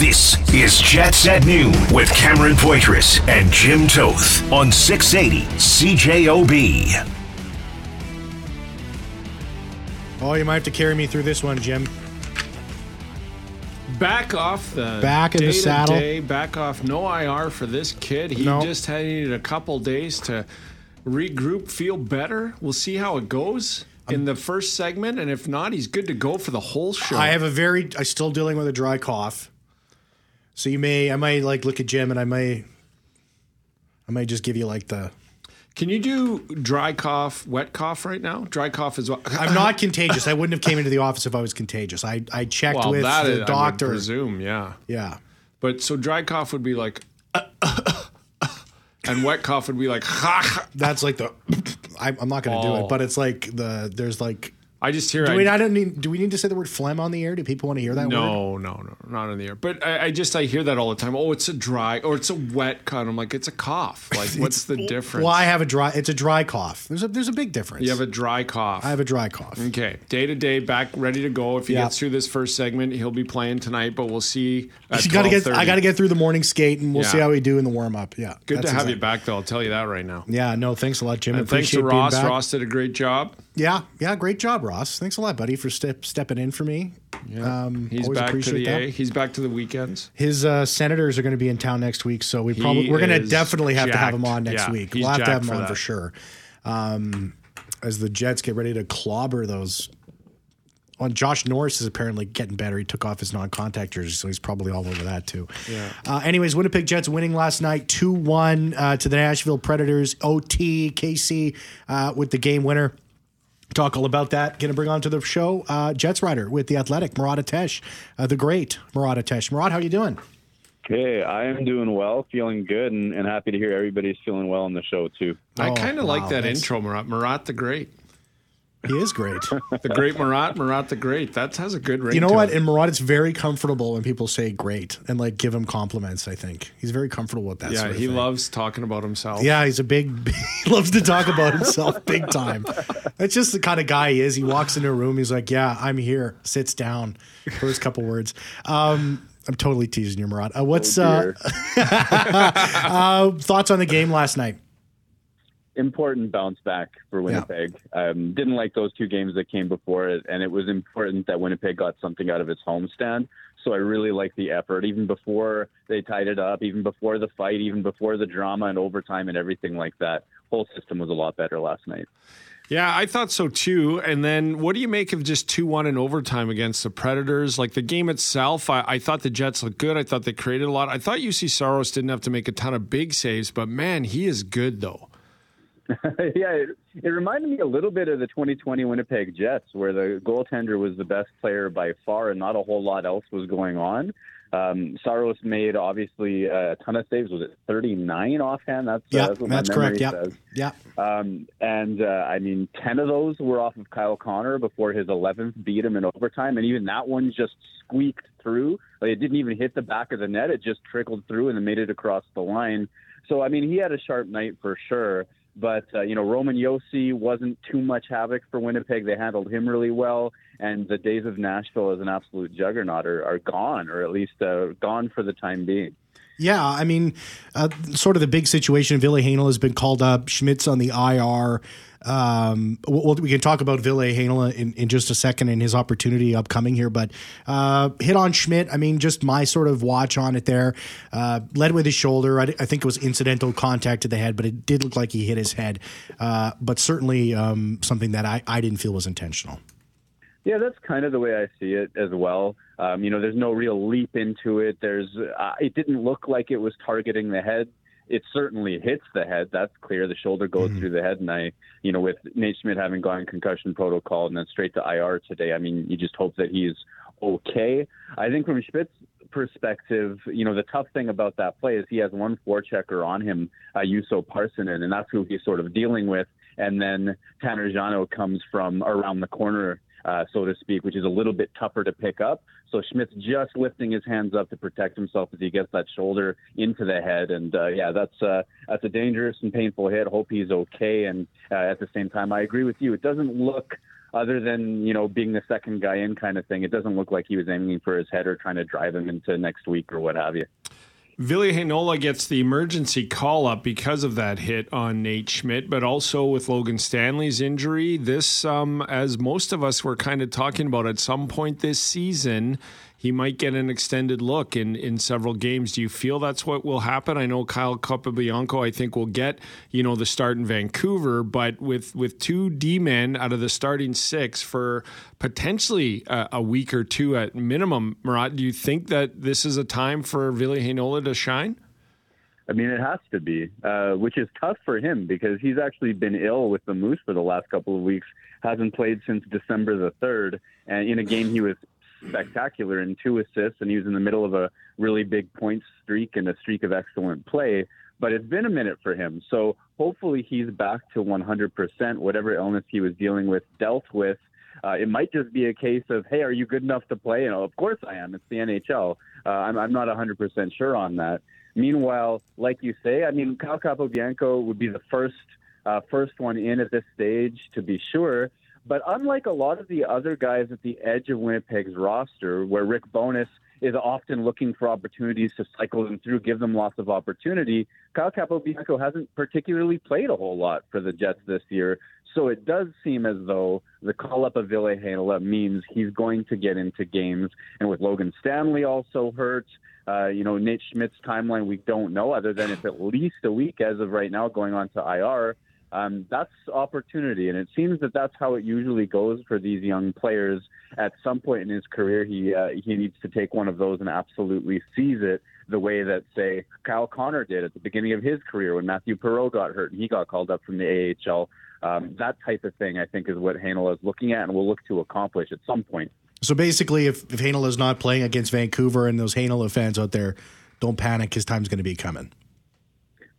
This is Jets at Noon with Cameron Poitras and Jim Toth on 680 CJOB. Oh, you might have to carry me through this one, Jim. Back off the Back in the saddle. day-to-day, Back off. No IR for this kid. He No. just had needed a couple days to regroup, feel better. We'll see how it goes in um, the first segment, and if not, he's good to go for the whole show. I have a very. I'm still dealing with a dry cough, so you may. I might like look at Jim, and I may. I might just give you like the. Can you do dry cough, wet cough right now? Dry cough is well. I'm not contagious. I wouldn't have came into the office if I was contagious. I I checked Well, with that the is- I would doctor. presume, yeah. yeah. But so dry cough would be like, and wet cough would be like, That's like the. I, I'm not going to do Oh. it, but it's like the. There's like. I just hear. Do I, we, I don't need. Do we need to say the word phlegm on the air? Do people want to hear that word? No, no, no, not in the air. But I, I just I hear that all the time. Oh, it's a dry or it's a wet cut. I'm like, it's a cough. Like, what's the difference? Well, I have a dry. It's a dry cough. There's a there's a big difference. You have a dry cough. I have a dry cough. Okay, day to day, back ready to go. If he Yeah. gets through this first segment, he'll be playing tonight. But we'll see. At gotta get. 12:30. I got to get through the morning skate, and we'll Yeah. see how we do in the warm up. Yeah, Good to have exact- you back, though. I'll tell you that right now. Yeah, no, thanks a lot, Jim. And thanks to Ross. Ross did a great job. Yeah, yeah, great job, Ross. Thanks a lot, buddy, for step, stepping in for me. Yeah. Um, He's always back to the that. A. He's back to the weekends. His uh, senators are going to be in town next week, so we He probably we're going to definitely have to have him on next Yeah, week. We'll have to have him for on for sure. Um, as the Jets get ready to clobber those. Well, Josh Norris is apparently getting better. He took off his non-contact jersey, so he's probably all over that too. Yeah. Uh, anyways, Winnipeg Jets winning last night, two one uh, to the Nashville Predators. OT KC uh, with the game winner. Talk all about that. Going to bring on to the show uh, Jets writer with the Athletic, Murat Ates, uh, the great Murat Ates. Murat, how you doing? Hey, I am doing well, feeling good, and, and happy to hear everybody's feeling well on the show too. I Oh, kind of wow, like that that's- intro, Murat. Murat the Great. He is great. The Great Murat. Murat the Great. That has a good ring. you know to what? it. And Murat, it's very comfortable when people say great and like give him compliments. I think he's very comfortable with that. Yeah, sort of he thing. loves talking about himself. Yeah, he's a big. He loves to talk about himself big time. That's just the kind of guy he is. He walks into a room. He's like, "Yeah, I'm here." Sits down. First couple words. Um, I'm totally teasing you, Murat. Uh, what's Oh, uh, uh, thoughts on the game last night? Important bounce back for Winnipeg. Um, didn't like those two games that came before it, and it was important that Winnipeg got something out of its homestand. So I really like the effort, even before they tied it up, even before the fight, even before the drama and overtime and everything like that. Whole system was a lot better last night. Yeah, I thought so too. And then what do you make of just 2 1 in overtime against the Predators? Like the game itself, I, I thought the Jets looked good. I thought they created a lot. I thought Juuse Saros didn't have to make a ton of big saves, but man, he is good though. yeah, it, it reminded me a little bit of the 2020 Winnipeg Jets, where the goaltender was the best player by far, and not a whole lot else was going on. Um, Saros made obviously a ton of saves. Was it 39 offhand? That's, uh, Yeah, that's what that's my correct. Yeah, says. yeah. Um, and uh, I mean, 10 of those were off of Kyle Connor before his 11th beat him in overtime. And even that one just squeaked through. Like, it didn't even hit the back of the net. It just trickled through and made it across the line. So, I mean, he had a sharp night for sure. But, uh, you know, Roman Josi wasn't too much havoc for Winnipeg. They handled him really well. And the days of Nashville as an absolute juggernaut are, are gone, or at least uh, gone for the time being. Yeah, I mean, uh, sort of the big situation. Ville Heinola has been called up. Schmidt's on the IR. Um, well, we can talk about Ville Heinola in, in just a second and his opportunity upcoming here. But uh, hit on Schmidt. I mean, just my sort of watch on it there. Uh, led with his shoulder. I, I think it was incidental contact to the head, but it did look like he hit his head. Uh, but certainly um, something that I, I didn't feel was intentional. Yeah, that's kind of the way I see it as well. Um, you know, there's no real leap into it. There's, uh, it didn't look like it was targeting the head. It certainly hits the head. That's clear. The shoulder goes through the head, and I, you know, with Nate Schmidt having gone concussion protocol and then straight to IR today, I mean, you just hope that he's okay. I think from Schmidt's perspective, you know, the tough thing about that play is he has one forechecker on him, uh, Juuso Pärssinen, and that's who he's sort of dealing with. And then Tanner Jeannot comes from around the corner, uh, so to speak, which is a little bit tougher to pick up. So Schmidt's just lifting his hands up to protect himself as he gets that shoulder into the head, and uh, yeah, that's uh, that's a dangerous and painful hit. Hope he's okay, and uh, at the same time, I agree with you. It doesn't look other than you know being the second guy in kind of thing, it doesn't look like he was aiming for his head or trying to drive him into next week or what have you. Heinola gets the emergency call up because of that hit on Nate Schmidt, but also with Logan Stanley's injury. This, um, as most of us were kind of talking about at some point this season, he might get an extended look in, in several games. Do you feel that's what will happen? I know Kyle Capobianco, I think, will get you know the start in Vancouver, but with with two D men out of the starting six for potentially a, a week or two at minimum, Murat, do you think that this is a time for Ville Heinola to shine? I mean, it has to be, uh, which is tough for him because he's actually been ill with the Moose for the last couple of weeks. Hasn't played since December the third, and in a game he was spectacular in two assists, and he was in the middle of a really big point streak and a streak of excellent play. But it's been a minute for him. So hopefully he's back to 100%, whatever illness he was dealing with, dealt with. Uh, it might just be a case of, hey, are you good enough to play? And of course I am. It's the NHL. Uh, I'm, I'm not 100% sure on that. Meanwhile, like you say, I mean, Kyle Capobianco would be the first uh, first one in at this stage to be sure. But unlike a lot of the other guys at the edge of Winnipeg's roster, where Rick Bowness is often looking for opportunities to cycle them through, give them lots of opportunity, Kyle Capobianco hasn't particularly played a whole lot for the Jets this year. So it does seem as though the call up of Ville Heinola means he's going to get into games. And with Logan Stanley also hurt, uh, you know, Nate Schmidt's timeline, we don't know other than it's at least a week as of right now going on to IR um, that's opportunity. And it seems that that's how it usually goes for these young players. At some point in his career, he uh, he needs to take one of those and absolutely seize it the way that, say, Kyle Connor did at the beginning of his career when Mathieu Perreault got hurt and he got called up from the AHL. Um, that type of thing, I think, is what Heinola is looking at and will look to accomplish at some point. So basically, if, if Heinola is not playing against Vancouver and those Heinola fans out there, don't panic. His time's going to be coming.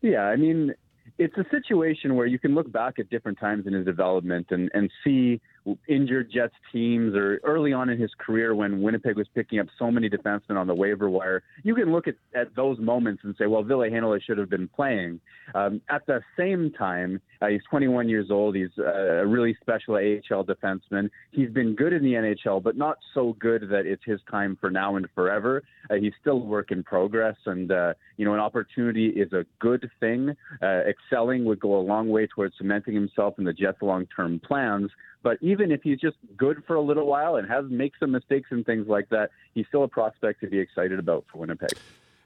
Yeah, I mean, it's a situation where you can look back at different times in his development and, and see injured Jets teams or early on in his career when Winnipeg was picking up so many defensemen on the waiver wire, you can look at, at those moments and say, well, Ville Heinola should have been playing. Um, at the same time, uh, he's 21 years old. He's uh, a really special AHL defenseman. He's been good in the NHL, but not so good that it's his time for now and forever. Uh, he's still a work in progress, and uh, you know, an opportunity is a good thing. Uh, excelling would go a long way towards cementing himself in the Jets' long-term plans. But even if he's just good for a little while and has make some mistakes and things like that, he's still a prospect to be excited about for Winnipeg.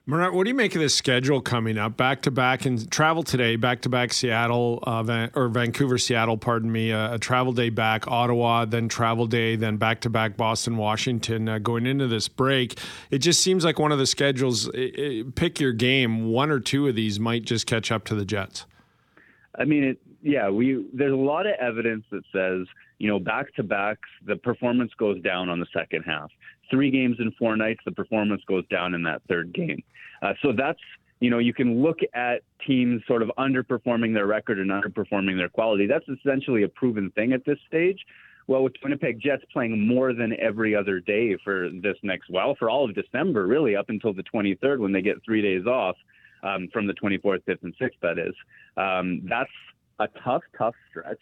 Murat, what do you make of this schedule coming up? Back to back and travel today, back to back Seattle uh, Van, or Vancouver, Seattle, pardon me, uh, a travel day back, Ottawa, then travel day, then back to back Boston, Washington. Uh, going into this break, it just seems like one of the schedules. It, it, pick your game. One or two of these might just catch up to the Jets. I mean, it, yeah, we there's a lot of evidence that says you know back to backs the performance goes down on the second half. Three games in four nights, the performance goes down in that third game. Uh, so that's you know you can look at teams sort of underperforming their record and underperforming their quality. That's essentially a proven thing at this stage. Well, with Winnipeg Jets playing more than every other day for this next well for all of December, really up until the 23rd when they get three days off um, from the 24th, 5th, and 6th. That is, um, that's a tough, tough stretch.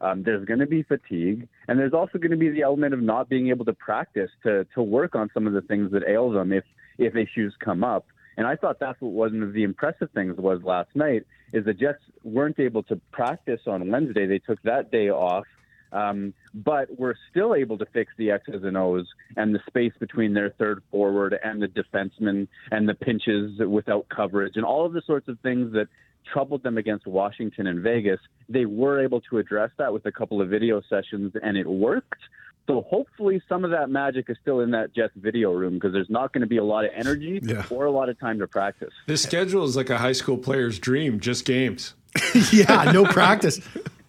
Um, there's going to be fatigue, and there's also going to be the element of not being able to practice to to work on some of the things that ail them if if issues come up. And I thought that's what one of the impressive things was last night is the Jets weren't able to practice on Wednesday. They took that day off, um, but we're still able to fix the X's and O's and the space between their third forward and the defenseman and the pinches without coverage and all of the sorts of things that troubled them against Washington and Vegas. They were able to address that with a couple of video sessions, and it worked. So hopefully, some of that magic is still in that Jets video room because there's not going to be a lot of energy yeah. or a lot of time to practice. This schedule is like a high school player's dream, just games. yeah, no practice.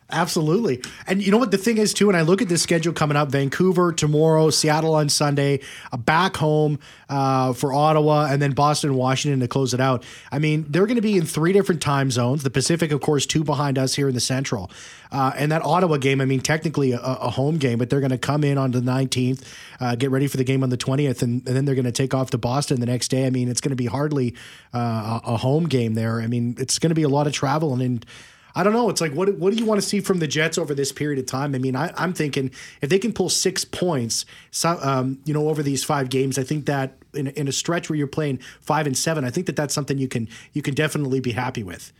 Absolutely. And you know what the thing is too, when I look at this schedule coming up, Vancouver tomorrow, Seattle on Sunday, back home uh, for Ottawa, and then Boston, Washington to close it out. I mean, they're going to be in three different time zones. The Pacific, of course, two behind us here in the Central. Uh, and that Ottawa game, I mean, technically a, a home game, but they're going to come in on the 19th, uh, get ready for the game on the 20th, and, and then they're going to take off to Boston the next day. I mean, it's going to be hardly uh, a home game there. I mean, it's going to be a lot of travel and. and I don't know. It's like what what do you want to see from the Jets over this period of time? I mean, I, am thinking if they can pull six points, so, um, you know, over these five games, I think that in, in a stretch where you're playing five and seven, I think that that's something you can you can definitely be happy with.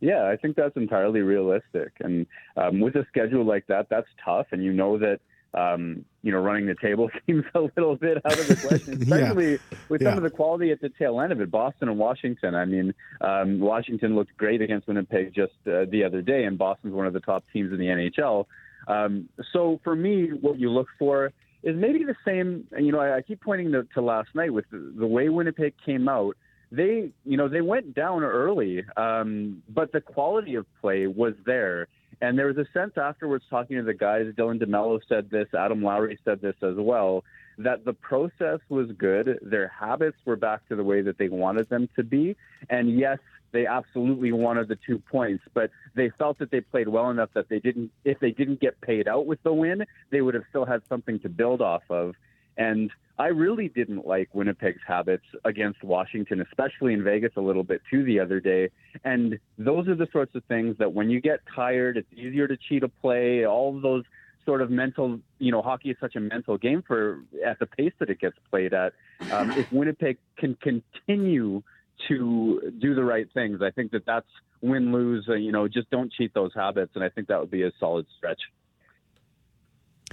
Yeah, I think that's entirely realistic. And um, with a schedule like that, that's tough. And you know that um, you know, running the table seems a little bit out of the question, especially yeah. with some yeah. of the quality at the tail end of it. Boston and Washington. I mean, um, Washington looked great against Winnipeg just uh, the other day, and Boston's one of the top teams in the NHL. Um, so for me, what you look for is maybe the same. You know, I, I keep pointing to, to last night with the, the way Winnipeg came out they you know they went down early um, but the quality of play was there and there was a sense afterwards talking to the guys, Dylan DeMelo said this, Adam Lowry said this as well, that the process was good. Their habits were back to the way that they wanted them to be. And yes, they absolutely wanted the two points, but they felt that they played well enough that they didn't, if they didn't get paid out with the win, they would have still had something to build off of. And I really didn't like Winnipeg's habits against Washington, especially in Vegas a little bit too the other day. And those are the sorts of things that when you get tired, it's easier to cheat a play, all of those sort of mental, you know, hockey is such a mental game for at the pace that it gets played at. Um, if Winnipeg can continue to do the right things, I think that that's win lose. Uh, you know, just don't cheat those habits, and I think that would be a solid stretch.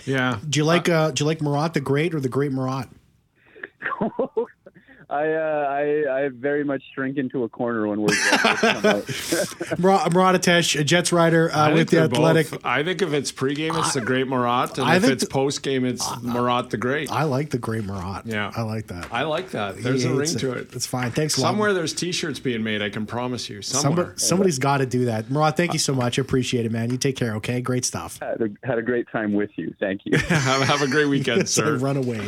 Yeah. Do you like uh, do you like Murat the Great or the Great Marat? I, uh, I I very much shrink into a corner when we're Murat Ates, a Jets writer uh, with the Athletic. Both. I think if it's pregame, it's the Great Murat, and I if it's the, postgame, it's uh, Murat the Great. I like the Great Murat. Yeah, I like that. I like that. There's a ring it. to it. It's fine. Thanks. A lot. Somewhere there's T-shirts being made. I can promise you. Somewhere. Somebody, has got to do that. Murat, thank you so much. I appreciate it, man. You take care. Okay, great stuff. Had a, had a great time with you. Thank you. have, have a great weekend, sir. Run away.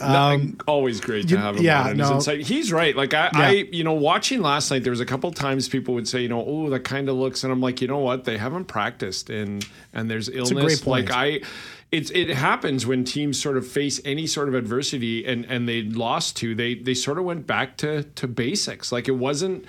Um, always great to have him yeah, on. No. He's right. Like I, yeah. I, you know, watching last night, there was a couple times people would say, you know, oh, that kind of looks, and I'm like, you know what? They haven't practiced, and and there's illness. Like I, it's it happens when teams sort of face any sort of adversity, and and they lost to, they they sort of went back to to basics. Like it wasn't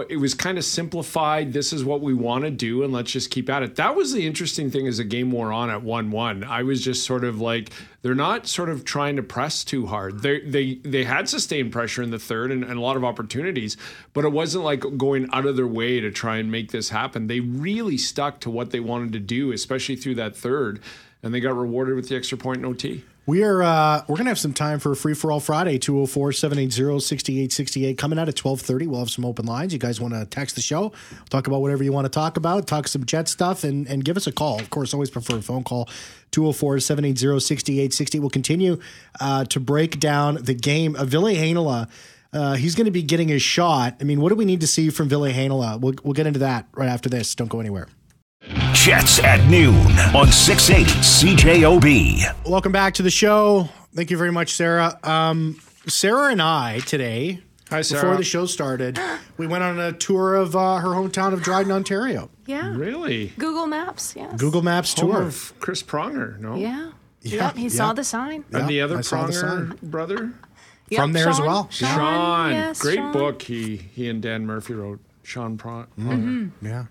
it was kind of simplified. This is what we want to do, and let's just keep at it. That was the interesting thing as the game wore on at one-one. I was just sort of like, they're not sort of trying to press too hard. They they they had sustained pressure in the third and, and a lot of opportunities, but it wasn't like going out of their way to try and make this happen. They really stuck to what they wanted to do, especially through that third, and they got rewarded with the extra point in OT. We are uh, we're gonna have some time for a free for all Friday 204-780-6868 coming out at twelve thirty. We'll have some open lines. You guys want to text the show, talk about whatever you want to talk about, talk some jet stuff, and and give us a call. Of course, always prefer a phone call 204-780-6868. We'll continue uh, to break down the game. of Ville Heinola, uh, he's going to be getting his shot. I mean, what do we need to see from Ville Heinola? We'll we'll get into that right after this. Don't go anywhere. Jets at noon on 680 CJOB. Welcome back to the show. Thank you very much, Sarah. Um, Sarah and I today, Hi, Sarah. before the show started, we went on a tour of uh, her hometown of Dryden, Ontario. Yeah. Really? Google Maps, yes. Google Maps Home tour. of Chris Pronger, no? Yeah. Yeah, Yep, he yeah. saw the sign. And the other I saw the Pronger brother? Yep, From there as well. Sean, Sean. yes, Great Sean. book he he and Dan Murphy wrote. Sean Pro- Mm-hmm. Pronger. Yeah.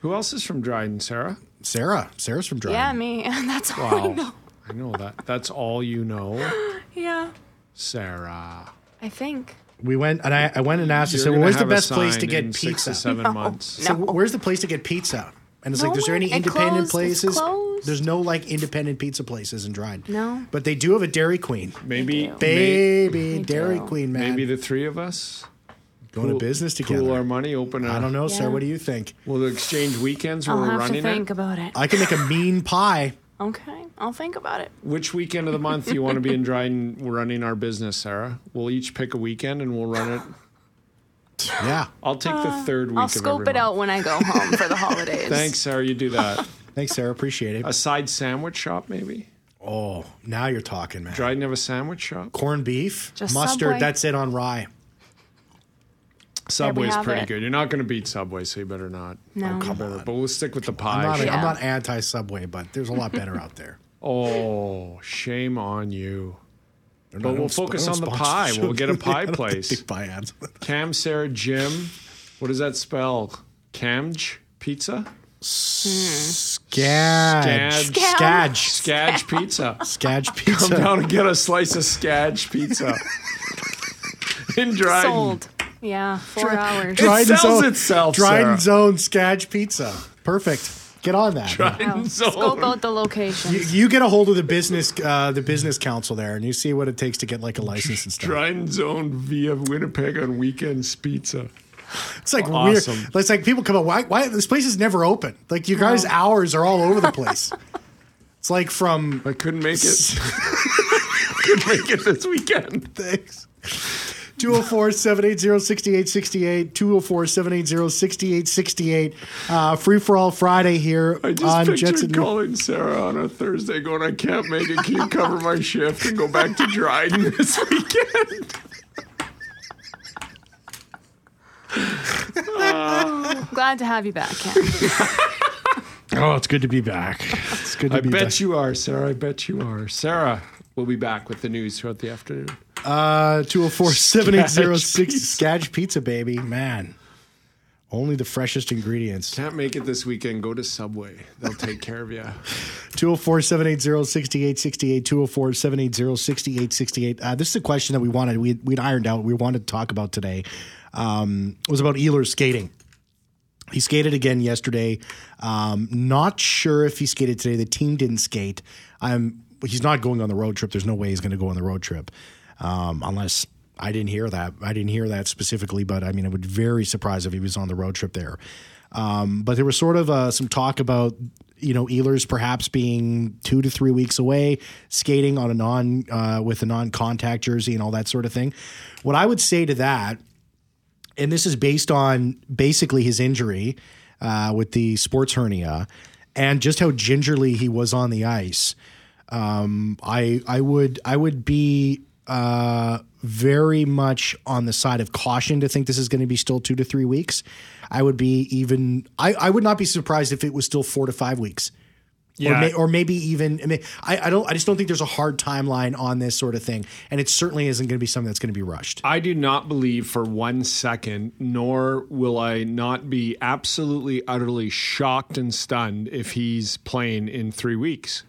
Who else is from Dryden, Sarah? Sarah. Sarah's from Dryden. Yeah, me. That's all I know. I know that. That's all you know, Yeah, Sarah. I think. We went and I, I went and asked her, You're so gonna where's the best place to get in pizza? Six to seven No. months. So where's the place to get pizza? And it's like, is there any Nowhere. It independent closed. It's places? closed. There's no like independent pizza places in Dryden. No. But they do have a Dairy Queen. Maybe, Baby Dairy do. Queen, man. maybe the three of us going to pool- business together. pool our money, open. I I don't know, sir. What do you think? We'll exchange weekends where I'll we're have to think it. about it. I can make a mean pie. Okay, I'll think about it. Which weekend of the month do you want to be in Dryden running our business, Sarah? We'll each pick a weekend and we'll run it. Yeah. I'll take the uh, third week. I'll of scope every it out when I go home for the holidays. Thanks, Sarah. You do that. Thanks, Sarah. Appreciate it. A side sandwich shop, maybe. Oh, now you're talking, man. Dryden have a sandwich shop. Corned beef, Just mustard. Subway. That's it on rye. Subway's pretty it. good. You're not going to beat Subway, so you better not. No. Oh, you better- But we'll stick with the I'm pie. not, Yeah. I'm not anti Subway, but there's a lot better out there. Oh, shame on you. They're But we'll they focus on the pie. We'll get a pie I place. they buy ads. Cam, Sarah, Jim. What does that spell? Camj? pizza. Scadge. Scadge. Scadge. Scadge pizza. Scadge pizza. Come down and get a slice of Scadge pizza. In Dryden. Sold. Yeah, four hours. Dry- sells itself, Dryden Sarah. Zone Scadge Pizza. Perfect. Get on that. Dryden Wow. Zone. Scope out the location. You, you get a hold of the business, uh, the business council there, and you see what it takes to get like a license and stuff. Dryden Zone via Winnipeg on weekends pizza. It's like Awesome. weird. It's like people come up. Why? Why this place is never open? Like you guys' hours are all over the place. it's like from I couldn't make it. couldn't make it this weekend. Thanks. 204 780 6868. 204 780 6868. Uh, Free for All Friday here I just on pictured Jets and calling Sarah on a Thursday going, I can't make it. Can you cover my shift and go back to Dryden this weekend? Glad to have you back, Ken. Oh, it's good to be back. It's good to I be bet back. you are, Sarah. I bet you are. Sarah we'll be back with the news throughout the afternoon. Uh, 204 780 Scadge Scadge Pizza, baby. Man. Only the freshest ingredients. Can't make it this weekend. Go to Subway. They'll take care of you. 204 780 6868. 204 780 6868. Uh, This is a question that we wanted, we, we'd ironed out, we wanted to talk about today. Um, it was about Ehlers skating. He skated again yesterday. Um, not sure if he skated today. The team didn't skate. I'm. He's not going on the road trip. There's no way he's going to go on the road trip, um, unless I didn't hear that. I didn't hear that specifically, but I mean, I would be very surprised if he was on the road trip there. Um, but there was sort of uh, some talk about you know Ehlers perhaps being two to three weeks away, skating on a non uh, with a non-contact jersey and all that sort of thing. What I would say to that and this is based on basically his injury uh, with the sports hernia and just how gingerly he was on the ice. Um, I I would I would be uh, very much on the side of caution to think this is going to be still two to three weeks. I would be even I, I would not be surprised if it was still four to five weeks. Or, Yeah. may, or maybe even I, mean, I, I don't I just don't think there's a hard timeline on this sort of thing, and it certainly isn't going to be something that's going to be rushed. I do not believe for one second, nor will I not be absolutely, utterly shocked and stunned if he's playing in three weeks.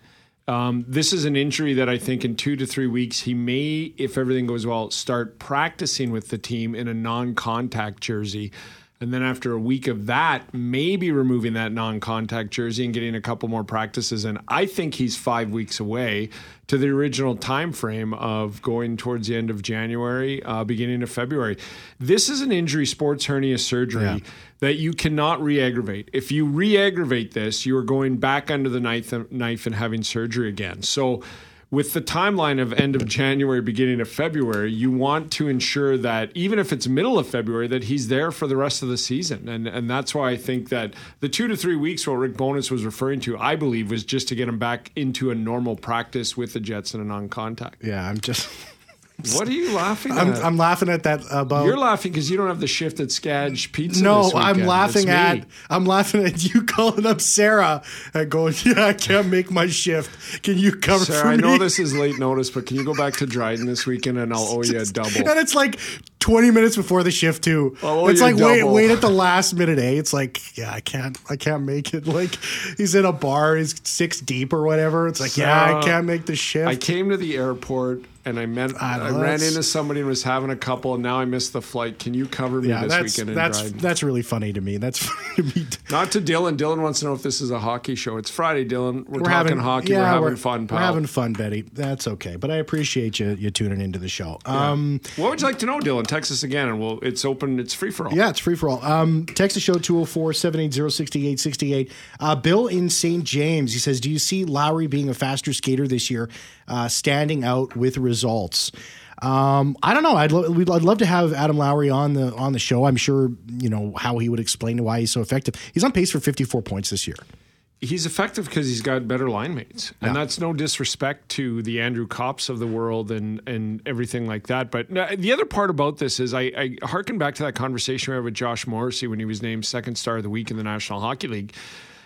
Um, this is an injury that I think in two to three weeks, he may, if everything goes well, start practicing with the team in a non contact jersey. And then after a week of that, maybe removing that non-contact jersey and getting a couple more practices. And I think he's five weeks away to the original time frame of going towards the end of January, uh, beginning of February. This is an injury sports hernia surgery that you cannot re-aggravate. If you re-aggravate this, you are going back under the knife, knife and having surgery again. So with the timeline of end of January, beginning of February, you want to ensure that even if it's middle of February, that he's there for the rest of the season. And and that's why I think that the two to three weeks what Rick Bowness was referring to, I believe, was just to get him back into a normal practice with the Jets and a non-contact. Yeah, I'm just What are you laughing I'm, at? I'm laughing at that about You're laughing because you don't have the shift at Skadge Pizza. No, I'm laughing at. I'm laughing at you calling up Sarah and going, "Yeah, I can't make my shift. Can you cover Sarah, for I know this is late notice, but can you go back to Dryden this weekend and I'll owe you a double? And it's like 20 minutes before the shift too. Oh, it's like wait, double. wait at the last minute. Eh? It's like, yeah, I can't, I can't make it. Like he's in a bar, he's six deep or whatever. It's like, yeah, I can't make the shift. I came to the airport and I met. I I, ran into somebody and was having a couple, and now I missed the flight. Can you cover me yeah, this that's weekend that's Dryden? that's really funny to me. That's funny to me. Not to Dylan. Dylan wants to know if this is a hockey show. It's Friday, Dylan. We're, We're talking having hockey. yeah, we're having fun, pal. We're having fun, Betty. That's okay. But I appreciate you you tuning into the show. Um, what would you like to know, Dylan? Text us again, and we'll. It's open. It's free for all. Yeah, it's free for all. Um, the show 204 780 6868. Uh, Bill in St. James, he says, Do you see Lowry being a faster skater this year, uh, standing out with results? Um, I don't know. I'd, lo- I'd love to have Adam Lowry on the on the show. I'm sure you know how he would explain why he's so effective. He's on pace for 54 points this year. He's effective because he's got better line mates, and that's no disrespect to the Andrew Copps of the world and and everything like that. But no, the other part about this is I, I harken back to that conversation we had with Josh Morrissey when he was named second star of the week in the National Hockey League.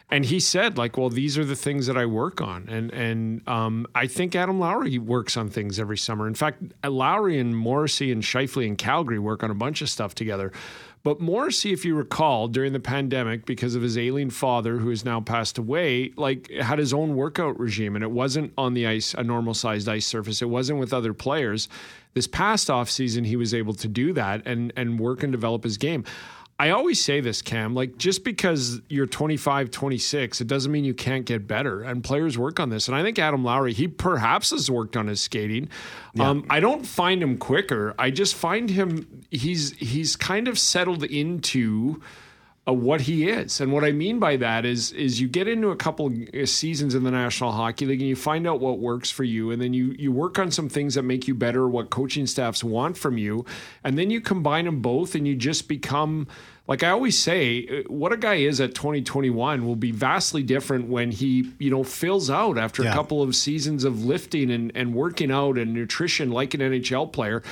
And he said, like, well, these are the things that I work on, and and um, I think Adam Lowry works on things every summer. In fact, Lowry and Morrissey and Scheifele and Calgary work on a bunch of stuff together. But Morrissey, if you recall, during the pandemic, because of his ailing father, who has now passed away, like had his own workout regime, and it wasn't on the ice, a normal sized ice surface. It wasn't with other players. This past off season, he was able to do that and and work and develop his game. I always say this, Cam, like just because you're 25, 26, it doesn't mean you can't get better. And players work on this. And I think Adam Lowry, he perhaps has worked on his skating. Um, I don't find him quicker. I just find him, he's, he's kind of settled into uh, what he is. And what I mean by that is is you get into a couple of seasons in the National Hockey League and you find out what works for you and then you you work on some things that make you better, what coaching staffs want from you, and then you combine them both and you just become like I always say, uh, what a guy is at 2021 will be vastly different when he, you know, fills out after Yeah. a couple of seasons of lifting and, and working out and nutrition like an NHL player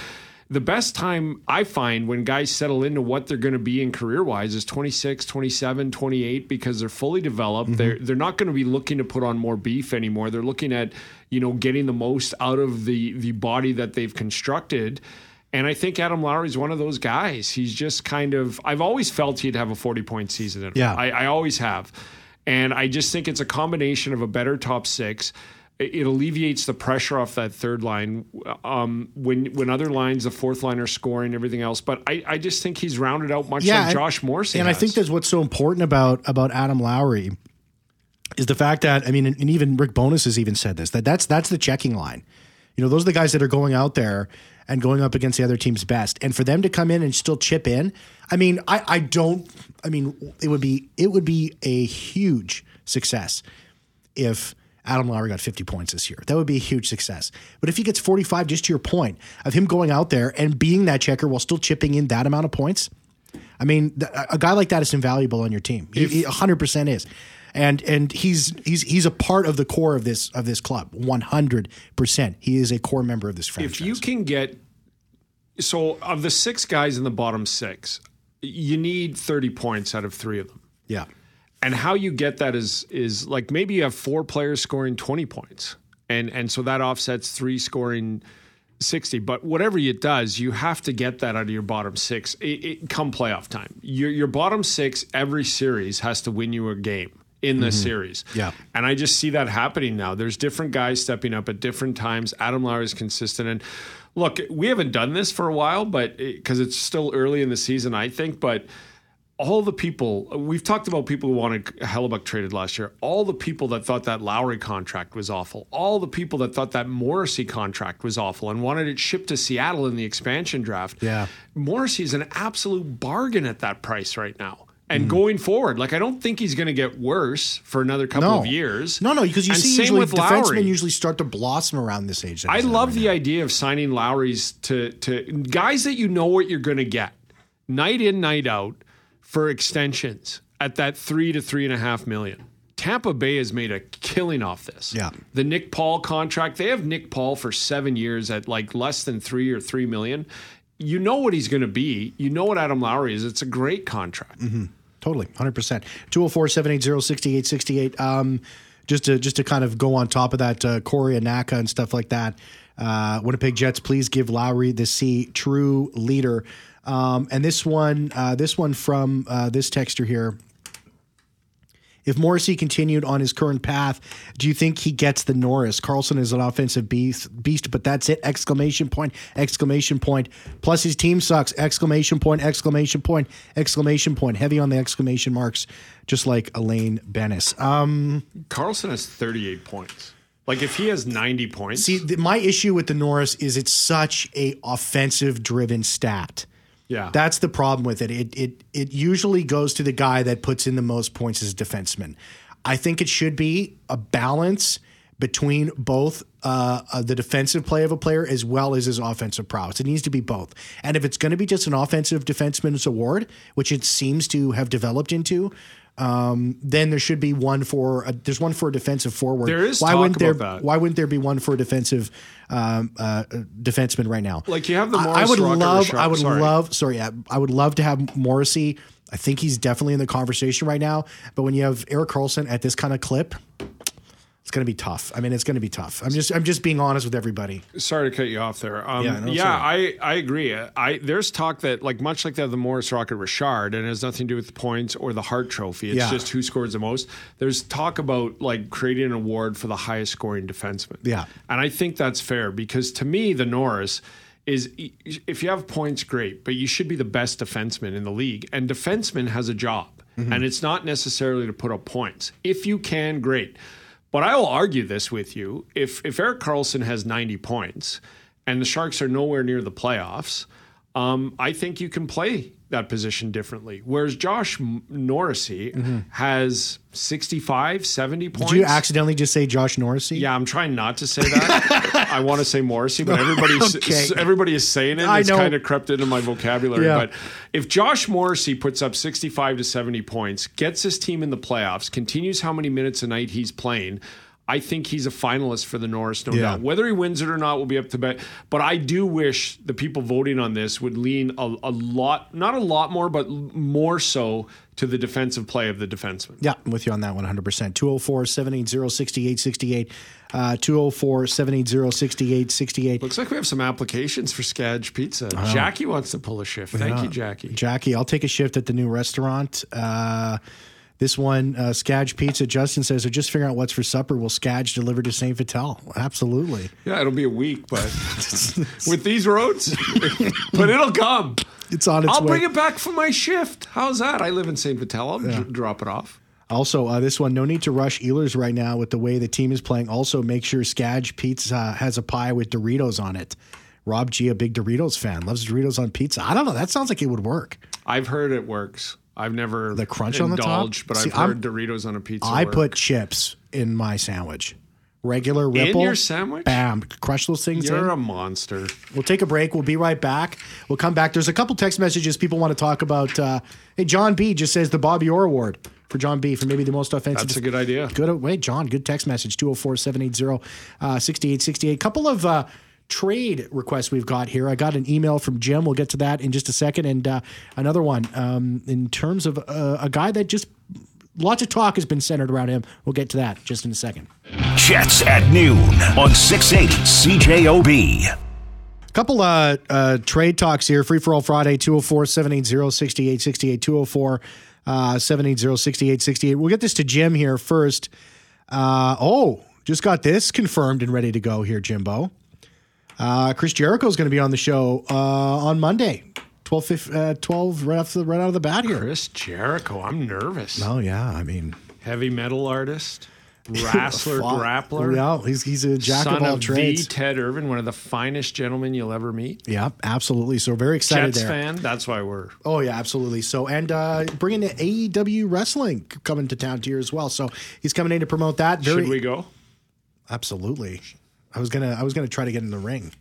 the best time I find when guys settle into what they're going to be in career wise is 26, 27, 28 because they're fully developed. Mm-hmm. They're they're not going to be looking to put on more beef anymore. They're looking at, you know, getting the most out of the the body that they've constructed. And I think Adam Lowry is one of those guys. He's just kind of I've always felt he'd have a 40 point season in him. Yeah. I, I always have. And I just think it's a combination of a better top six. It alleviates the pressure off that third line um, when when other lines, the fourth line, are scoring everything else. But I, I just think he's rounded out much like and- Josh Morrissey. And I think that's what's so important about about Adam Lowry is the fact that I mean, and, and even Rick Bowness has even said this that that's that's the checking line. You know, those are the guys that are going out there and going up against the other team's best, and for them to come in and still chip in. I mean, I I don't. I mean, it would be it would be a huge success if. Adam Lowry got 50 points this year. That would be a huge success. But if he gets 45, just to your point of him going out there and being that checker while still chipping in that amount of points, I mean, a guy like that is invaluable on your team. He- He hundred percent is, and and he's he's he's a part of the core of this of this club. One hundred percent, he is a core member of this franchise. if you can get so of the six guys in the bottom six, you need thirty points out of three of them. yeah, and how you get that is is like maybe you have four players scoring 20 points and and so that offsets three scoring 60 but whatever it does you have to get that out of your bottom six. It, it, come playoff time your your bottom six every series has to win you a game in the mm-hmm. series. Yeah. and I just see that happening now. There's different guys stepping up at different times. Adam Lowry is consistent. And look we haven't done this for a while but because it's still early in the season I think but all the people we've talked about people who wanted Hellebuyck traded last year. All the people that thought that Lowry contract was awful. All the people that thought that Morrissey contract was awful and wanted it shipped to Seattle in the expansion draft. Yeah. Morrissey's an absolute bargain at that price right now. And going forward, like I don't think he's going to get worse for another couple no of years. No, no, because you And see usually defensemen Lowry. usually start to blossom around this age. I love right the now. idea of signing Lowry's to to guys that you know what you're going to get night in night out for extensions at that three to three and a half million. Tampa Bay has made a killing off this. Yeah. The Nick Paul contract, they have Nick Paul for seven years at like less than three or three million. You know what he's going to be. You know what Adam Lowry is. It's a great contract. Totally, hundred percent. 204-780-6868. Um, just to just to kind of go on top of that, uh, Corey Anaka and stuff like that. Uh, Winnipeg Jets, please give Lowry the C true leader. Um, and this one, uh, this one from uh, this texter here. If Morrissey continued on his current path, do you think he gets the Norris? Karlsson is an offensive beast, beast, but that's it! Exclamation point! Exclamation point! Plus his team sucks! Exclamation point! Exclamation point! Exclamation point! Heavy on the exclamation marks, just like Elaine Benes. Um, Karlsson has 38 points. Like if he has 90 points, see, the, my issue with the Norris is it's such a offensive driven stat. Yeah, That's the problem with it. It it it usually goes to the guy that puts in the most points as a defenseman. I think it should be a balance between both uh, uh, the defensive play of a player as well as his offensive prowess. It needs to be both. And if it's going to be just an offensive defenseman's award, which it seems to have developed into, um, then there should be one for a, there's one for a defensive forward. There is why wouldn't there that. why wouldn't there be one for a defensive um, uh, defenseman right now? Like you have the I- I would Rocket love I would sorry. love sorry I, I would love to have Morrissey. I think he's definitely in the conversation right now. But when you have Erik Karlsson at this kind of clip, It's going to be tough. I mean, it's going to be tough. I'm just I'm just being honest with everybody. Sorry to cut you off there. Um, Yeah, yeah, no, all I, I agree. I there's talk that like much like that the Maurice Rocket Richard, and it has nothing to do with the points or the Hart Trophy. It's Yeah. just who scores the most. There's talk about like creating an award for the highest scoring defenseman. Yeah. and I think that's fair because to me the Norris is if you have points, great, but you should be the best defenseman in the league, and defenseman has a job, and it's not necessarily to put up points. If you can, great. But I will argue this with you: if if Erik Karlsson has 90 points and the Sharks are nowhere near the playoffs, um, I think you can play that position differently. Whereas Josh M- Norrisy mm-hmm. has 65, 70 points. Did you accidentally just say Josh Norrisy? Yeah, I'm trying not to say that. I want to say Morrissey, but everybody's Okay. everybody is saying it. It's kind of crept into my vocabulary. Yeah. But if Josh Morrissey puts up 65 to 70 points, gets his team in the playoffs, continues how many minutes a night he's playing. I think he's a finalist for the Norris, no Yeah. doubt. Whether he wins it or not will be up to bet. But I do wish the people voting on this would lean a, a lot, not a lot more, but more so to the defensive play of the defenseman. Yeah, I'm with you on that one 100%. 204 780 6868. Uh, 204 780 6868. Looks like we have some applications for Skadge Pizza. Jackie wants to pull a shift. Thank you, Jackie. Jackie, I'll take a shift at the new restaurant. Uh, this one, uh, Skadge Pizza. Justin says, they're just figuring out what's for supper. Will Skadge deliver to St. Vital? Absolutely. Yeah, it'll be a week, but with these roads, but it'll come. It's on its I'll way. bring it back for my shift. How's that? I live in St. Vital. I'll dr- drop it off. Also, uh, this one, no need to rush Ehlers right now with the way the team is playing. Also, make sure Skadge Pizza has a pie with Doritos on it. Rob G, a big Doritos fan, loves Doritos on pizza. I don't know. That sounds like it would work. I've heard it works. I've never The crunch on the top? but See, I've heard I'm- Doritos on a pizza. I work. put chips in my sandwich. Regular ripple. In your sandwich? Bam. Crush those things. You're a monster. We'll take a break. We'll be right back. We'll come back. There's a couple text messages people want to talk about. Uh, hey, John B just says the Bobby Orr Award for John B for maybe the most offensive. That's a good idea. Good. Wait, John, good text message 204 780 6868. Couple of uh, trade request we've got here. I got an email from Jim. We'll get to that in just a second. And uh, another one um, in terms of uh, a guy that just lots of talk has been centered around him. We'll get to that just in a second. Jets at noon on 680 CJOB. Couple uh, uh, trade talks here. Free for all Friday, 204 780 6868. 204 uh, 780 6868. We'll get this to Jim here first. Uh, oh, just got this confirmed and ready to go here, Jimbo. Uh, Chris Jericho is going to be on the show uh, on Monday. 12, uh, 12 right, off the, right out of the bat here. Chris Jericho. I'm nervous. Oh, yeah. I mean, Heavy metal artist, wrestler, grappler. Yeah, he's, he's a jack Son of all of trades. the Ted Irvine, one of the finest gentlemen you'll ever meet. yeah, absolutely. So very excited Jets there. fan. That's why we're Oh yeah, absolutely. So and uh, bringing the AEW wrestling coming to town here as well. So he's coming in to promote that. Very Should we go? absolutely. I was gonna I was gonna try to get in the ring.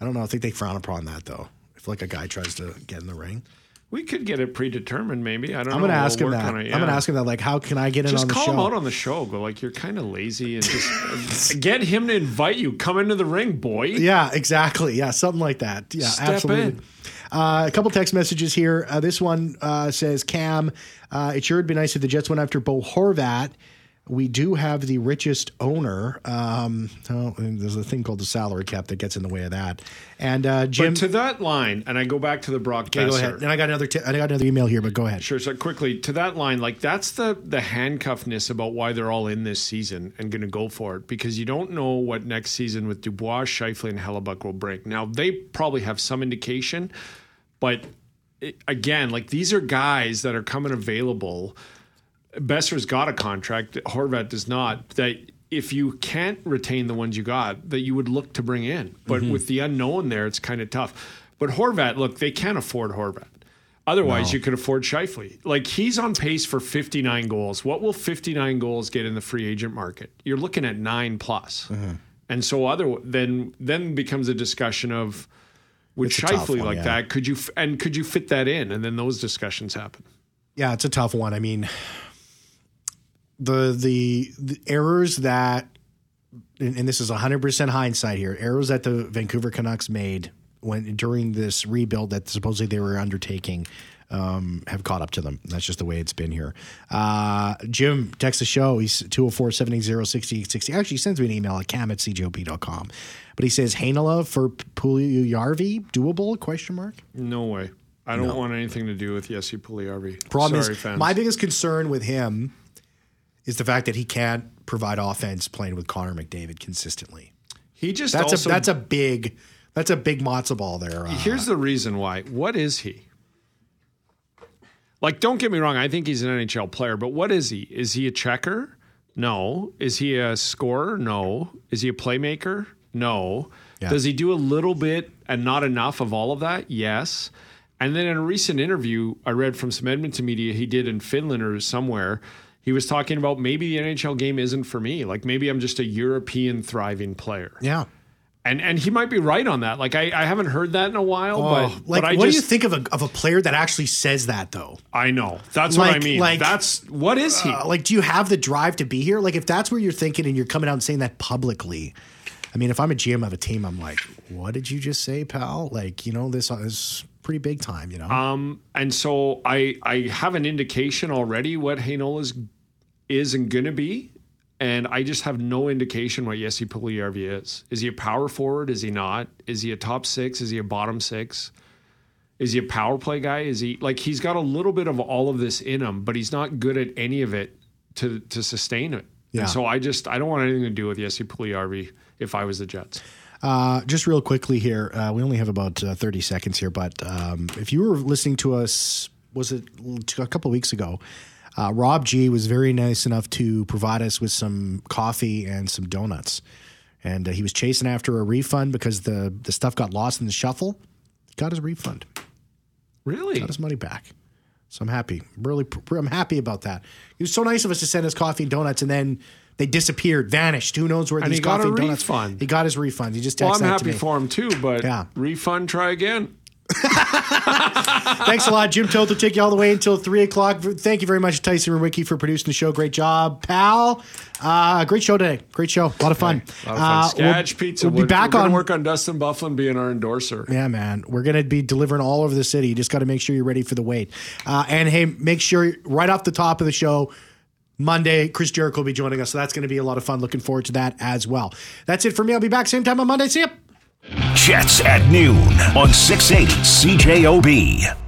I don't know. I think they frown upon that though. If like a guy tries to get in the ring, We could get it predetermined, maybe. I don't I'm know. gonna ask We'll him that. it, I'm gonna ask him that. Like, how can I get in Just on the call him out on the show. Go like you're kind of lazy and just get him to invite you. Come into the ring, boy. Yeah, exactly. Yeah, something like that. Yeah, Step absolutely. in. Uh, a couple text messages here. Uh, this one uh, says, "Cam, uh, it sure would be nice if the Jets went after Bo Horvat. We do have the richest owner. Um, oh, there's a thing called the salary cap that gets in the way of that. And uh, Jim, But to that line, and I go back to the Brock okay, go ahead. And I got another. T- I got another email here, but go ahead. Sure. So quickly to that line, like that's the the handcuffness about why they're all in this season and going to go for it because you don't know what next season with Dubois, Scheifele, and Hellebuyck will bring. Now they probably have some indication, but it, again, like these are guys that are coming available. Boeser's got a contract. Horvat does not. That if you can't retain the ones you got, that you would look to bring in. But mm-hmm. with the unknown there, it's kind of tough. But Horvat, look, they can't afford Horvat. Otherwise, you could afford Scheifele. Like he's on pace for 59 goals. What will 59 goals get in the free agent market? You're looking at nine plus. Mm-hmm. And so other then then becomes a discussion of would It's Scheifele one, like yeah. that? Could you and could you fit that in? And then those discussions happen. Yeah, it's a tough one. I mean, the the, the errors that, and, and this is 100% hindsight here, errors that the Vancouver Canucks made when during this rebuild that supposedly they were undertaking um, have caught up to them. That's just the way it's been here. Uh, Jim texts the show. He's 204 780 6860. Actually, he sends me an email at cam at cjob.com. But he says, Heinola for Puljujarvi, doable? Question mark. No way. I don't want anything to do with Jesse Puljujärvi. Problem Sorry, is, fans. my biggest concern with him is the fact that he can't provide offense playing with Connor McDavid consistently. he just That's also a that's a big that's a big matzo ball there. Uh, Here's the reason why. What is he? Like, don't get me wrong. I think he's an NHL player, but what is he? Is he a checker? No. Is he a scorer? No. Is he a playmaker? No. Yeah. Does he do a little bit and not enough of all of that? Yes. And then in a recent interview I read from some Edmonton media he did in Finland or somewhere, he was talking about maybe the NHL game isn't for me. Like maybe I'm just a European thriving player. yeah. And and he might be right on that. Like I, I haven't heard that in a while, but Oh, like, but what just, do you think of a of a player that actually says that though? I know. That's what I mean. like- That's what is he? Uh, like, do you have the drive to be here? Like, if that's where you're thinking and you're coming out and saying that publicly, I mean, if I'm a GM of a team, I'm like, what did you just say, pal? Like, you know, this is pretty big time. You know, um, and so I I have an indication already what Heinola's is and gonna be, and I just have no indication what Jesse Puljujärvi is. Is he a power forward? Is he not? Is he a top six? Is he a bottom six? Is he a power play guy? Is he like he's got a little bit of all of this in him, but he's not good at any of it to to sustain it. Yeah. And so I just I don't want anything to do with Jesse Puljujärvi if I was the Jets. Uh, just real quickly here, uh, we only have about uh, 30 seconds here, but um, if you were listening to us, was it a couple of weeks ago? Uh, Rob G was very nice enough to provide us with some coffee and some donuts. And uh, he was chasing after a refund because the, the stuff got lost in the shuffle. Got his refund, Really? got his money back. So I'm happy. Really, I'm happy about that. He was so nice of us to send us coffee and donuts, and then they disappeared, vanished. Who knows where And these coffee and donuts? refund. He got his refund. He just texted Well, I'm happy for him too, but Yeah. refund, try again. Thanks a lot, Jim Toth will take you all the way until three o'clock. Thank you very much, Tyson Rewicki, for producing the show. Great job, pal. Uh, great show today. Great show. A lot of fun. A lot of fun. Uh, Sketch we'll, Pizza. We'll be We're- back we're on work on Dustin Byfuglien being our endorser. Yeah, man. We're going to be delivering all over the city. You just got to make sure you're ready for the wait. Uh, and hey, make sure right off the top of the show, Monday, Chris Jericho will be joining us. So that's going to be a lot of fun. Looking forward to that as well. That's it for me. I'll be back same time on Monday. See ya. Jets at noon on 680 CJOB.